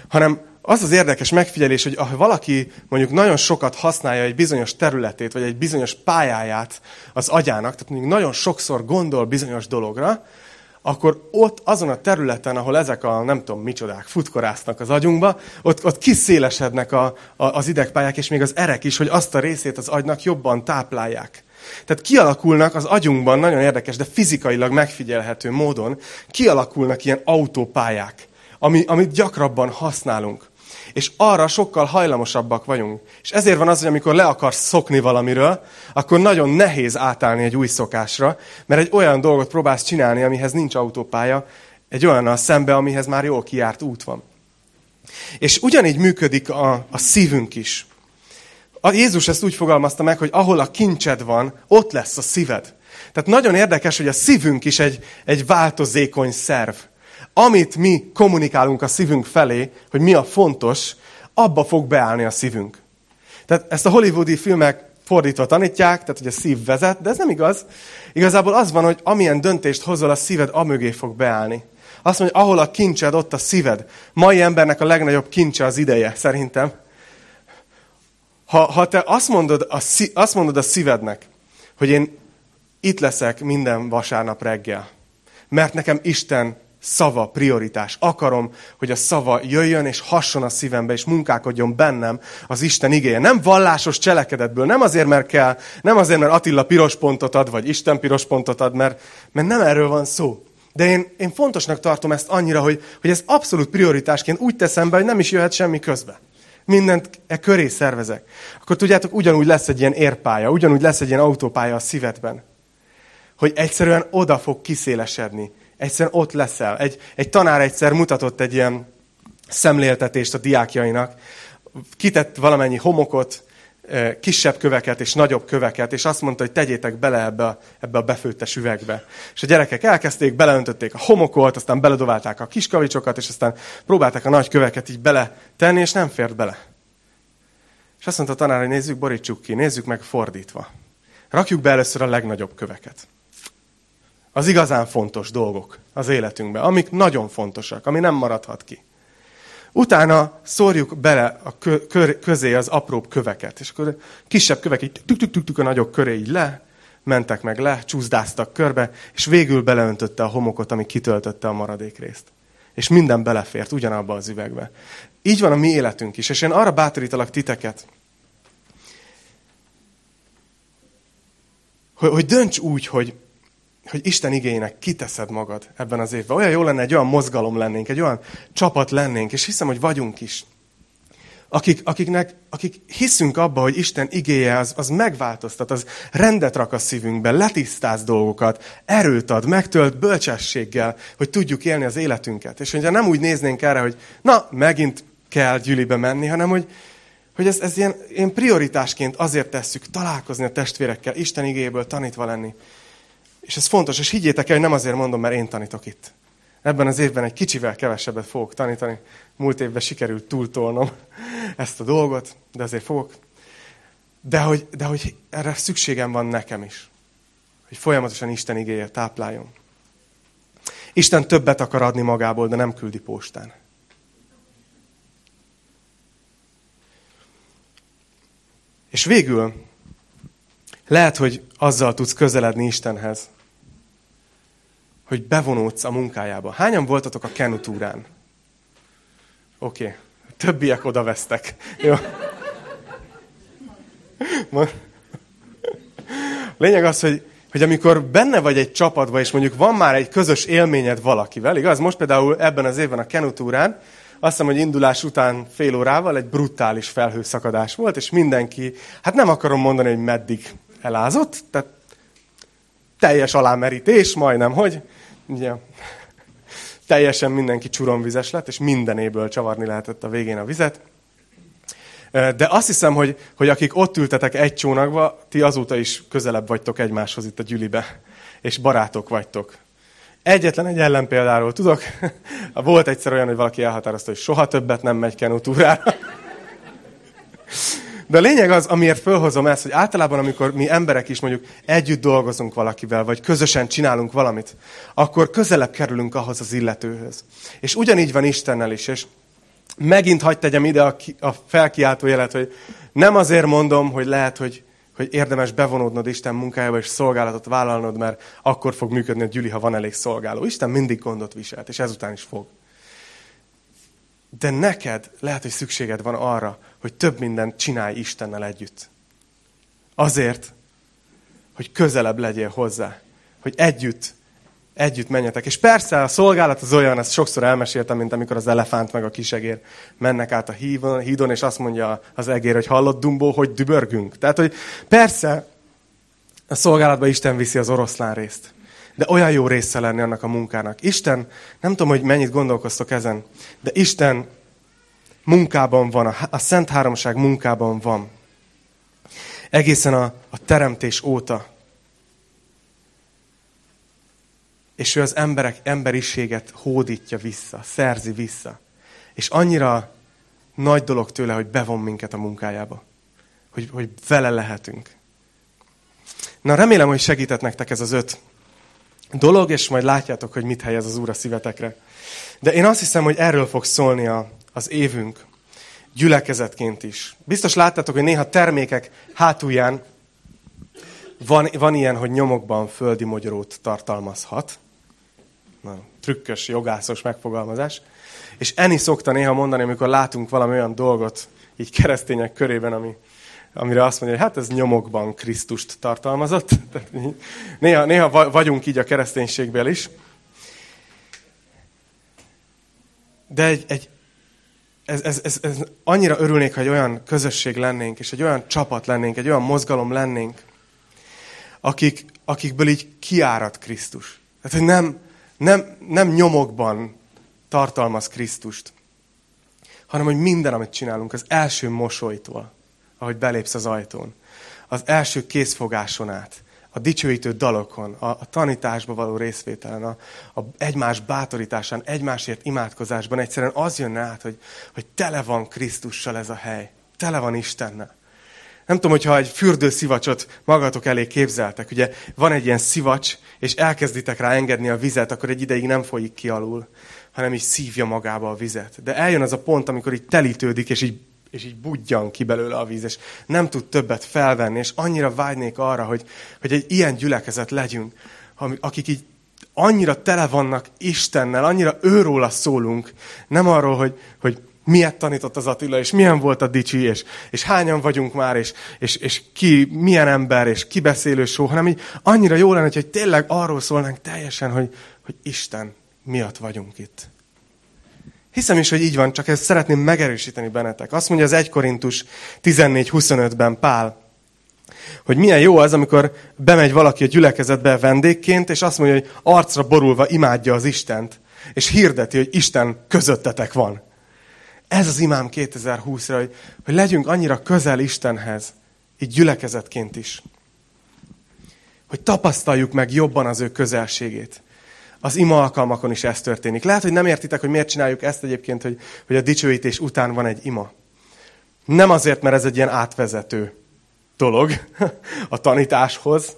hanem az az érdekes megfigyelés, hogy ha valaki mondjuk nagyon sokat használja egy bizonyos területét, vagy egy bizonyos pályáját az agyának, tehát mondjuk nagyon sokszor gondol bizonyos dologra, akkor ott azon a területen, ahol ezek a nem tudom micsodák futkorásznak az agyunkba, ott, ott kiszélesednek a, a, az idegpályák, és még az erek is, hogy azt a részét az agynak jobban táplálják. Tehát kialakulnak az agyunkban, nagyon érdekes, de fizikailag megfigyelhető módon, kialakulnak ilyen autópályák, ami, amit gyakrabban használunk és arra sokkal hajlamosabbak vagyunk. És ezért van az, hogy amikor le akarsz szokni valamiről, akkor nagyon nehéz átállni egy új szokásra, mert egy olyan dolgot próbálsz csinálni, amihez nincs autópálya, egy olyannal szembe, amihez már jól kiárt út van. És ugyanígy működik a, a szívünk is. A Jézus ezt úgy fogalmazta meg, hogy ahol a kincsed van, ott lesz a szíved. Tehát nagyon érdekes, hogy a szívünk is egy, egy változékony szerv amit mi kommunikálunk a szívünk felé, hogy mi a fontos, abba fog beállni a szívünk. Tehát ezt a hollywoodi filmek fordítva tanítják, tehát hogy a szív vezet, de ez nem igaz. Igazából az van, hogy amilyen döntést hozol, a szíved amögé fog beállni. Azt mondja, ahol a kincsed, ott a szíved. Mai embernek a legnagyobb kincse az ideje, szerintem. Ha, ha te azt mondod, a, azt mondod a szívednek, hogy én itt leszek minden vasárnap reggel, mert nekem Isten szava prioritás. Akarom, hogy a szava jöjjön és hasson a szívembe, és munkálkodjon bennem az Isten igéje. Nem vallásos cselekedetből, nem azért, mert kell, nem azért, mert Attila piros pontot ad, vagy Isten piros pontot ad, mert, mert nem erről van szó. De én, én fontosnak tartom ezt annyira, hogy, hogy ez abszolút prioritásként úgy teszem be, hogy nem is jöhet semmi közbe. Mindent e köré szervezek. Akkor tudjátok, ugyanúgy lesz egy ilyen érpálya, ugyanúgy lesz egy ilyen autópálya a szívedben. Hogy egyszerűen oda fog kiszélesedni egyszerűen ott leszel. Egy, egy tanár egyszer mutatott egy ilyen szemléltetést a diákjainak. Kitett valamennyi homokot, kisebb köveket és nagyobb köveket, és azt mondta, hogy tegyétek bele ebbe a, ebbe a befőttes üvegbe. És a gyerekek elkezdték, beleöntötték a homokot, aztán beledobálták a kis kavicsokat, és aztán próbálták a nagy köveket így bele tenni, és nem fért bele. És azt mondta a tanár, hogy nézzük, borítsuk ki, nézzük meg fordítva. Rakjuk be először a legnagyobb köveket az igazán fontos dolgok az életünkben, amik nagyon fontosak, ami nem maradhat ki. Utána szórjuk bele a kö, kö, közé az apróbb köveket, és akkor kisebb kövek így tük, tük, tük, tük a nagyobb köré így le, mentek meg le, csúszdáztak körbe, és végül beleöntötte a homokot, ami kitöltötte a maradék részt. És minden belefért ugyanabba az üvegbe. Így van a mi életünk is, és én arra bátorítalak titeket, hogy, hogy dönts úgy, hogy hogy Isten igénynek kiteszed magad ebben az évben. Olyan jó lenne, egy olyan mozgalom lennénk, egy olyan csapat lennénk, és hiszem, hogy vagyunk is. Akik, akiknek, akik hiszünk abba, hogy Isten igéje az, az megváltoztat, az rendet rak a szívünkben, letisztáz dolgokat, erőt ad, megtölt bölcsességgel, hogy tudjuk élni az életünket. És hogyha nem úgy néznénk erre, hogy na, megint kell gyűlibe menni, hanem hogy, hogy ez, ez ilyen, ilyen prioritásként azért tesszük, találkozni a testvérekkel, Isten igéből tanítva lenni. És ez fontos, és higgyétek el, hogy nem azért mondom, mert én tanítok itt. Ebben az évben egy kicsivel kevesebbet fogok tanítani. Múlt évben sikerült túltolnom <laughs> ezt a dolgot, de azért fogok. De hogy, de hogy erre szükségem van nekem is. Hogy folyamatosan Isten igéje tápláljon. Isten többet akar adni magából, de nem küldi postán. És végül lehet, hogy azzal tudsz közeledni Istenhez, hogy bevonódsz a munkájába. Hányan voltatok a kenutúrán? Oké, okay. többiek oda vesztek. Jó. Lényeg az, hogy, hogy amikor benne vagy egy csapatban, és mondjuk van már egy közös élményed valakivel, igaz? Most például ebben az évben a kenutúrán, azt hiszem, hogy indulás után fél órával egy brutális felhőszakadás volt, és mindenki, hát nem akarom mondani, hogy meddig elázott, tehát teljes alámerítés, majdnem, hogy ugye, teljesen mindenki csuromvizes lett, és mindenéből csavarni lehetett a végén a vizet. De azt hiszem, hogy, hogy akik ott ültetek egy csónakba, ti azóta is közelebb vagytok egymáshoz itt a gyülibe, és barátok vagytok. Egyetlen egy ellenpéldáról tudok. <laughs> Volt egyszer olyan, hogy valaki elhatározta, hogy soha többet nem megy kenutúrára. De a lényeg az, amiért fölhozom ezt, hogy általában, amikor mi emberek is mondjuk együtt dolgozunk valakivel, vagy közösen csinálunk valamit, akkor közelebb kerülünk ahhoz az illetőhöz. És ugyanígy van Istennel is, és megint hagyd tegyem ide a, a felkiáltó jelet, hogy nem azért mondom, hogy lehet, hogy, hogy érdemes bevonódnod Isten munkájába és szolgálatot vállalnod, mert akkor fog működni a gyüli, ha van elég szolgáló. Isten mindig gondot viselt, és ezután is fog. De neked lehet, hogy szükséged van arra, hogy több mindent csinálj Istennel együtt. Azért, hogy közelebb legyél hozzá. Hogy együtt, együtt menjetek. És persze a szolgálat az olyan, ezt sokszor elmeséltem, mint amikor az elefánt meg a kisegér mennek át a hídon, és azt mondja az egér, hogy hallott Dumbo, hogy dübörgünk. Tehát, hogy persze a szolgálatban Isten viszi az oroszlán részt. De olyan jó része lenni annak a munkának. Isten, nem tudom, hogy mennyit gondolkoztok ezen, de Isten munkában van, a, Szent Háromság munkában van. Egészen a, a teremtés óta. És ő az emberek emberiséget hódítja vissza, szerzi vissza. És annyira nagy dolog tőle, hogy bevon minket a munkájába. Hogy, hogy vele lehetünk. Na remélem, hogy segített nektek ez az öt dolog, és majd látjátok, hogy mit helyez az Úr a szívetekre. De én azt hiszem, hogy erről fog szólni a, az évünk gyülekezetként is. Biztos láttátok, hogy néha termékek hátulján van, van ilyen, hogy nyomokban földi mogyorót tartalmazhat. Na, trükkös, jogászos megfogalmazás. És Eni szokta néha mondani, amikor látunk valami olyan dolgot, így keresztények körében, ami, amire azt mondja, hogy hát ez nyomokban Krisztust tartalmazott. <laughs> néha, néha vagyunk így a kereszténységből is. De egy, egy ez, ez, ez, ez annyira örülnék, hogy olyan közösség lennénk, és egy olyan csapat lennénk, egy olyan mozgalom lennénk, akik, akikből így kiárad Krisztus. Tehát, hogy nem, nem, nem nyomokban tartalmaz Krisztust, hanem hogy minden, amit csinálunk, az első mosolytól, ahogy belépsz az ajtón, az első készfogáson át, a dicsőítő dalokon, a, a tanításba való részvételen, a, a egymás bátorításán, egymásért imádkozásban egyszerűen az jönne át, hogy, hogy tele van Krisztussal ez a hely. Tele van Istennel. Nem tudom, hogyha egy fürdőszivacsot magatok elé képzeltek. Ugye van egy ilyen szivacs, és elkezditek rá engedni a vizet, akkor egy ideig nem folyik ki alul, hanem is szívja magába a vizet. De eljön az a pont, amikor így telítődik, és így és így budjan ki belőle a víz, és nem tud többet felvenni, és annyira vágynék arra, hogy, hogy egy ilyen gyülekezet legyünk, akik így annyira tele vannak Istennel, annyira őróla szólunk, nem arról, hogy, hogy miért tanított az Attila, és milyen volt a dicsi, és, és hányan vagyunk már, és, és, és ki, milyen ember, és ki beszélő só, hanem így annyira jó lenne, hogy tényleg arról szólnánk teljesen, hogy, hogy Isten miatt vagyunk itt. Hiszem is, hogy így van, csak ezt szeretném megerősíteni bennetek. Azt mondja az 1 Korintus 14.25-ben Pál, hogy milyen jó az, amikor bemegy valaki a gyülekezetbe vendégként, és azt mondja, hogy arcra borulva imádja az Istent, és hirdeti, hogy Isten közöttetek van. Ez az imám 2020-ra, hogy, hogy legyünk annyira közel Istenhez, így gyülekezetként is. Hogy tapasztaljuk meg jobban az ő közelségét az ima alkalmakon is ez történik. Lehet, hogy nem értitek, hogy miért csináljuk ezt egyébként, hogy, hogy a dicsőítés után van egy ima. Nem azért, mert ez egy ilyen átvezető dolog <laughs> a tanításhoz,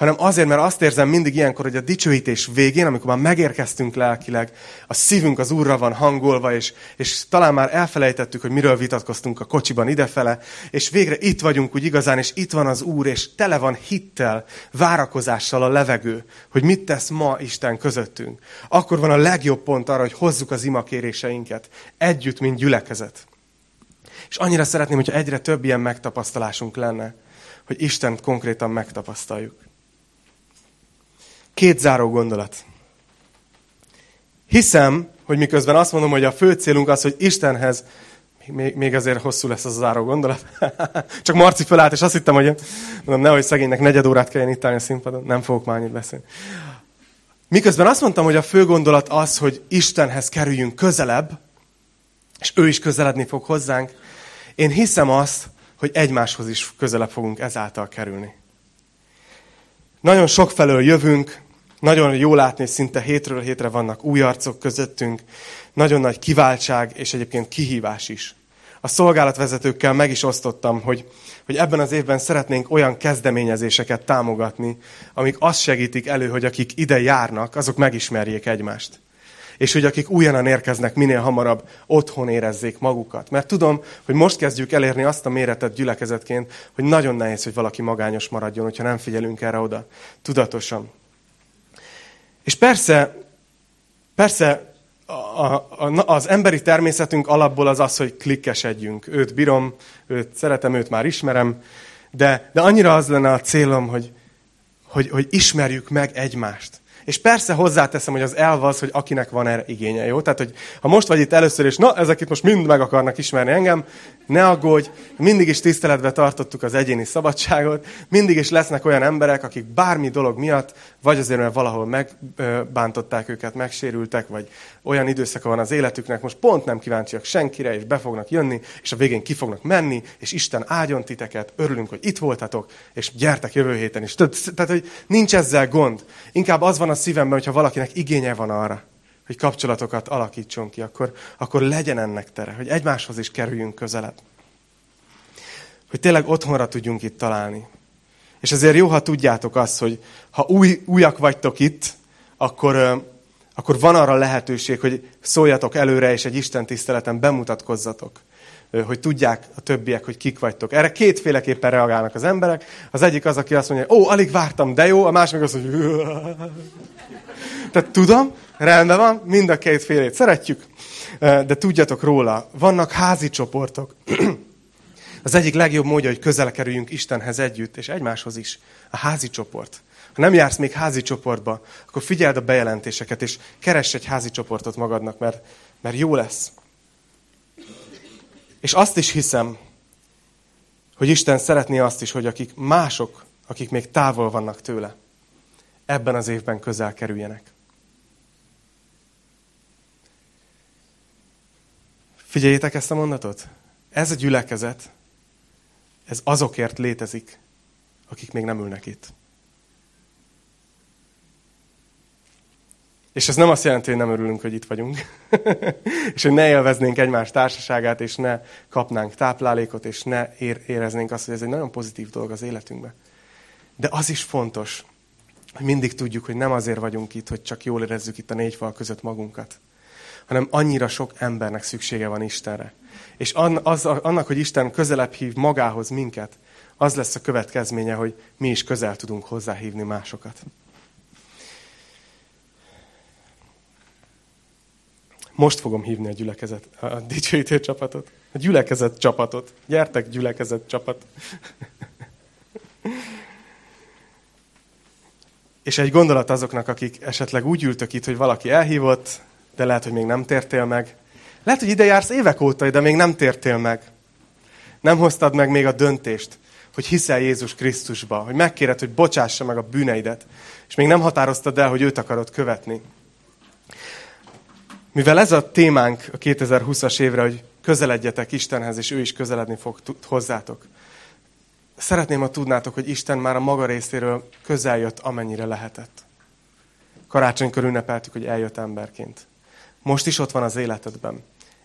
hanem azért, mert azt érzem mindig ilyenkor, hogy a dicsőítés végén, amikor már megérkeztünk lelkileg, a szívünk az Úrra van hangolva, és, és talán már elfelejtettük, hogy miről vitatkoztunk a kocsiban idefele, és végre itt vagyunk úgy igazán, és itt van az Úr, és tele van hittel, várakozással a levegő, hogy mit tesz ma Isten közöttünk. Akkor van a legjobb pont arra, hogy hozzuk az imakéréseinket együtt, mint gyülekezet. És annyira szeretném, hogyha egyre több ilyen megtapasztalásunk lenne, hogy Istent konkrétan megtapasztaljuk. Két záró gondolat. Hiszem, hogy miközben azt mondom, hogy a fő célunk az, hogy Istenhez, még, még azért hosszú lesz az a záró gondolat. <laughs> Csak Marci fölállt, és azt hittem, hogy mondom, nehogy szegénynek negyed órát kelljen itt állni a színpadon. Nem fogok már annyit beszélni. Miközben azt mondtam, hogy a fő gondolat az, hogy Istenhez kerüljünk közelebb, és ő is közeledni fog hozzánk, én hiszem azt, hogy egymáshoz is közelebb fogunk ezáltal kerülni. Nagyon sok felől jövünk, nagyon jó látni, hogy szinte hétről hétre vannak új arcok közöttünk, nagyon nagy kiváltság és egyébként kihívás is. A szolgálatvezetőkkel meg is osztottam, hogy, hogy ebben az évben szeretnénk olyan kezdeményezéseket támogatni, amik azt segítik elő, hogy akik ide járnak, azok megismerjék egymást és hogy akik újonnan érkeznek, minél hamarabb otthon érezzék magukat. Mert tudom, hogy most kezdjük elérni azt a méretet gyülekezetként, hogy nagyon nehéz, hogy valaki magányos maradjon, hogyha nem figyelünk erre oda tudatosan. És persze, persze a, a, az emberi természetünk alapból az az, hogy klikkesedjünk. Őt bírom, őt szeretem, őt már ismerem, de, de annyira az lenne a célom, hogy, hogy, hogy ismerjük meg egymást. És persze hozzáteszem, hogy az elv az, hogy akinek van erre igénye, jó? Tehát, hogy ha most vagy itt először, és na, ezek itt most mind meg akarnak ismerni engem, ne aggódj, mindig is tiszteletbe tartottuk az egyéni szabadságot, mindig is lesznek olyan emberek, akik bármi dolog miatt, vagy azért, mert valahol megbántották őket, megsérültek, vagy olyan időszaka van az életüknek, most pont nem kíváncsiak senkire, és be fognak jönni, és a végén ki fognak menni, és Isten áldjon titeket, örülünk, hogy itt voltatok, és gyertek jövő héten is. Tehát, hogy nincs ezzel gond. Inkább az van a szívemben, hogyha valakinek igénye van arra, hogy kapcsolatokat alakítson ki, akkor, akkor legyen ennek tere, hogy egymáshoz is kerüljünk közelebb. Hogy tényleg otthonra tudjunk itt találni. És ezért jó, ha tudjátok azt, hogy ha új, újak vagytok itt, akkor, akkor van arra lehetőség, hogy szóljatok előre, és egy Isten tiszteleten bemutatkozzatok hogy tudják a többiek, hogy kik vagytok. Erre kétféleképpen reagálnak az emberek. Az egyik az, aki azt mondja, ó, alig vártam, de jó, a másik meg azt mondja, <laughs> tehát tudom, rendben van, mind a két félét szeretjük, de tudjatok róla, vannak házi csoportok. <clears throat> Az egyik legjobb módja, hogy közel kerüljünk Istenhez együtt, és egymáshoz is, a házi csoport. Ha nem jársz még házi csoportba, akkor figyeld a bejelentéseket, és keress egy házi csoportot magadnak, mert, mert jó lesz. És azt is hiszem, hogy Isten szeretné azt is, hogy akik mások, akik még távol vannak tőle, ebben az évben közel kerüljenek. Figyeljétek ezt a mondatot. Ez a gyülekezet, ez azokért létezik, akik még nem ülnek itt. És ez nem azt jelenti, hogy nem örülünk, hogy itt vagyunk. <laughs> és hogy ne élveznénk egymás társaságát, és ne kapnánk táplálékot, és ne éreznénk azt, hogy ez egy nagyon pozitív dolog az életünkben. De az is fontos, hogy mindig tudjuk, hogy nem azért vagyunk itt, hogy csak jól érezzük itt a négy fal között magunkat, hanem annyira sok embernek szüksége van Istenre. És az, annak, hogy Isten közelebb hív magához minket, az lesz a következménye, hogy mi is közel tudunk hozzáhívni másokat. Most fogom hívni a gyülekezet, a dicsőítő csapatot. A gyülekezet csapatot. Gyertek, gyülekezet csapat. És egy gondolat azoknak, akik esetleg úgy ültök itt, hogy valaki elhívott, de lehet, hogy még nem tértél meg. Lehet, hogy ide jársz évek óta, de még nem tértél meg. Nem hoztad meg még a döntést, hogy hiszel Jézus Krisztusba, hogy megkéred, hogy bocsássa meg a bűneidet, és még nem határoztad el, hogy őt akarod követni. Mivel ez a témánk a 2020-as évre, hogy közeledjetek Istenhez, és ő is közeledni fog hozzátok. Szeretném, ha tudnátok, hogy Isten már a maga részéről közel jött, amennyire lehetett. Karácsonykor ünnepeltük, hogy eljött emberként. Most is ott van az életedben.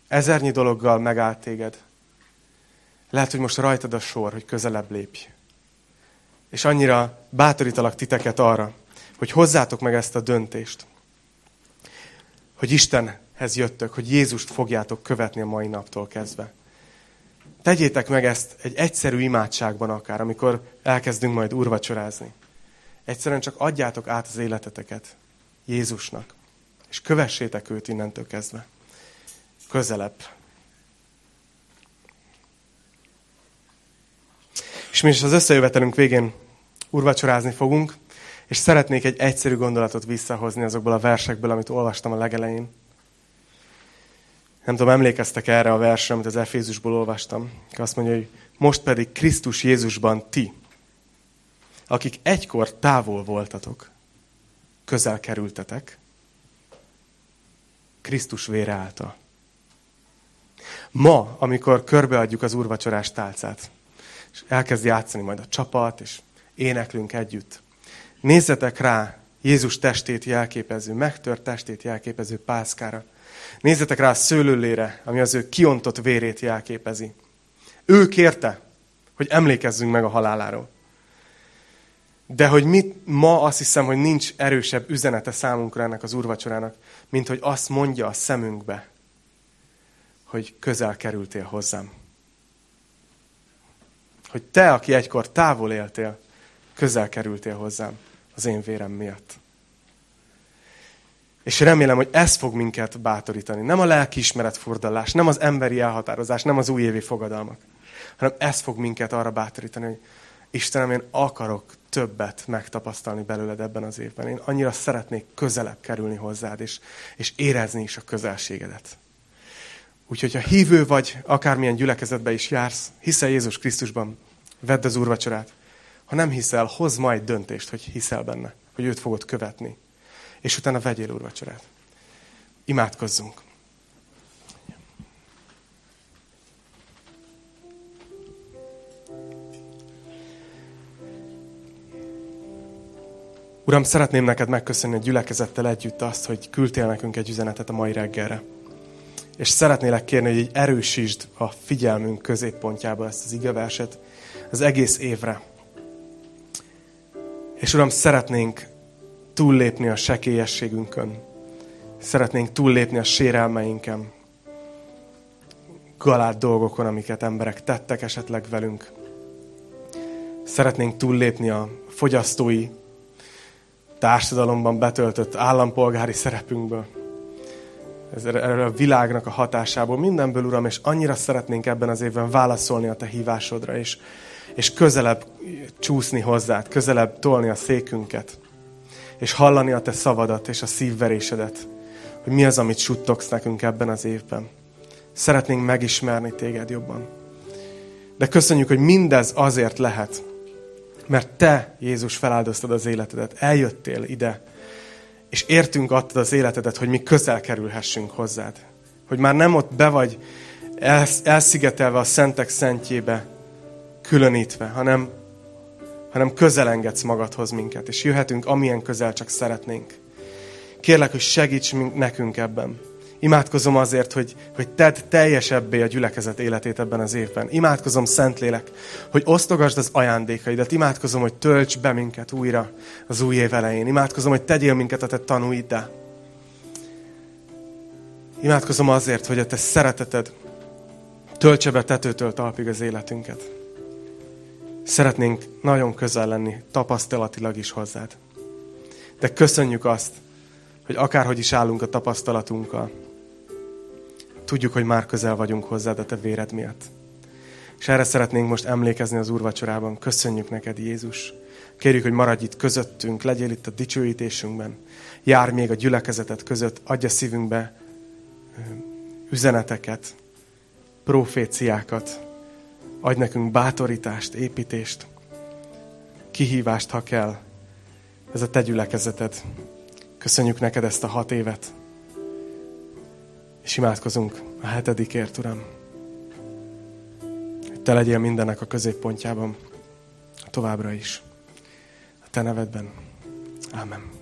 Ezernyi dologgal megállt téged. Lehet, hogy most rajtad a sor, hogy közelebb lépj. És annyira bátorítalak titeket arra, hogy hozzátok meg ezt a döntést hogy Istenhez jöttök, hogy Jézust fogjátok követni a mai naptól kezdve. Tegyétek meg ezt egy egyszerű imádságban akár, amikor elkezdünk majd urvacsorázni. Egyszerűen csak adjátok át az életeteket Jézusnak, és kövessétek őt innentől kezdve. Közelebb. És mi is az összejövetelünk végén urvacsorázni fogunk, És szeretnék egy egyszerű gondolatot visszahozni azokból a versekből, amit olvastam a legelején. Nem tudom, emlékeztek erre a versre, amit az Efézusból olvastam. Azt mondja, hogy most pedig Krisztus Jézusban ti, akik egykor távol voltatok, közel kerültetek, Krisztus vére által. Ma, amikor körbeadjuk az úrvacsorás tálcát, és elkezd játszani majd a csapat, és éneklünk együtt, nézzetek rá Jézus testét jelképező, megtört testét jelképező pászkára. Nézzetek rá a szőlőlére, ami az ő kiontott vérét jelképezi. Ő kérte, hogy emlékezzünk meg a haláláról. De hogy mit, ma azt hiszem, hogy nincs erősebb üzenete számunkra ennek az úrvacsorának, mint hogy azt mondja a szemünkbe, hogy közel kerültél hozzám. Hogy te, aki egykor távol éltél, közel kerültél hozzám az én vérem miatt. És remélem, hogy ez fog minket bátorítani. Nem a lelkiismeret fordulás, nem az emberi elhatározás, nem az újévi fogadalmak, hanem ez fog minket arra bátorítani, hogy Istenem, én akarok többet megtapasztalni belőled ebben az évben. Én annyira szeretnék közelebb kerülni hozzád, és, és érezni is a közelségedet. Úgyhogy, ha hívő vagy, akármilyen gyülekezetbe is jársz, hiszel Jézus Krisztusban, vedd az úrvacsorát. Ha nem hiszel, hozz majd döntést, hogy hiszel benne, hogy őt fogod követni. És utána vegyél úrvacsorát. Imádkozzunk. Uram, szeretném neked megköszönni a gyülekezettel együtt azt, hogy küldtél nekünk egy üzenetet a mai reggelre. És szeretnélek kérni, hogy így erősítsd a figyelmünk középpontjába ezt az igeverset az egész évre. És Uram, szeretnénk túllépni a sekélyességünkön. Szeretnénk túllépni a sérelmeinken. Galád dolgokon, amiket emberek tettek esetleg velünk. Szeretnénk túllépni a fogyasztói társadalomban betöltött állampolgári szerepünkből. Erről a világnak a hatásából, mindenből, Uram, és annyira szeretnénk ebben az évben válaszolni a Te hívásodra, és, és közelebb csúszni hozzád, közelebb tolni a székünket, és hallani a Te szavadat és a szívverésedet, hogy mi az, amit suttogsz nekünk ebben az évben. Szeretnénk megismerni Téged jobban. De köszönjük, hogy mindez azért lehet, mert te, Jézus, feláldoztad az életedet. Eljöttél ide, és értünk adtad az életedet, hogy mi közel kerülhessünk hozzád. Hogy már nem ott be vagy elszigetelve a szentek szentjébe, különítve, hanem, hanem közel engedsz magadhoz minket, és jöhetünk, amilyen közel csak szeretnénk. Kérlek, hogy segíts nekünk ebben. Imádkozom azért, hogy, hogy tedd teljesebbé a gyülekezet életét ebben az évben. Imádkozom, Szentlélek, hogy osztogasd az ajándékaidat. Imádkozom, hogy tölts be minket újra az új év elején. Imádkozom, hogy tegyél minket a te tanúiddá. Imádkozom azért, hogy a te szereteted töltse be tetőtől talpig az életünket. Szeretnénk nagyon közel lenni, tapasztalatilag is hozzád. De köszönjük azt, hogy akárhogy is állunk a tapasztalatunkkal, tudjuk, hogy már közel vagyunk hozzád a te véred miatt. És erre szeretnénk most emlékezni az úrvacsorában. Köszönjük neked, Jézus. Kérjük, hogy maradj itt közöttünk, legyél itt a dicsőítésünkben. Jár még a gyülekezetet között, adja szívünkbe üzeneteket, proféciákat, adj nekünk bátorítást, építést, kihívást, ha kell. Ez a te gyülekezeted. Köszönjük neked ezt a hat évet. És imádkozunk a hetedikért, Uram. Te legyél mindennek a középpontjában, továbbra is. A Te nevedben. Ámen.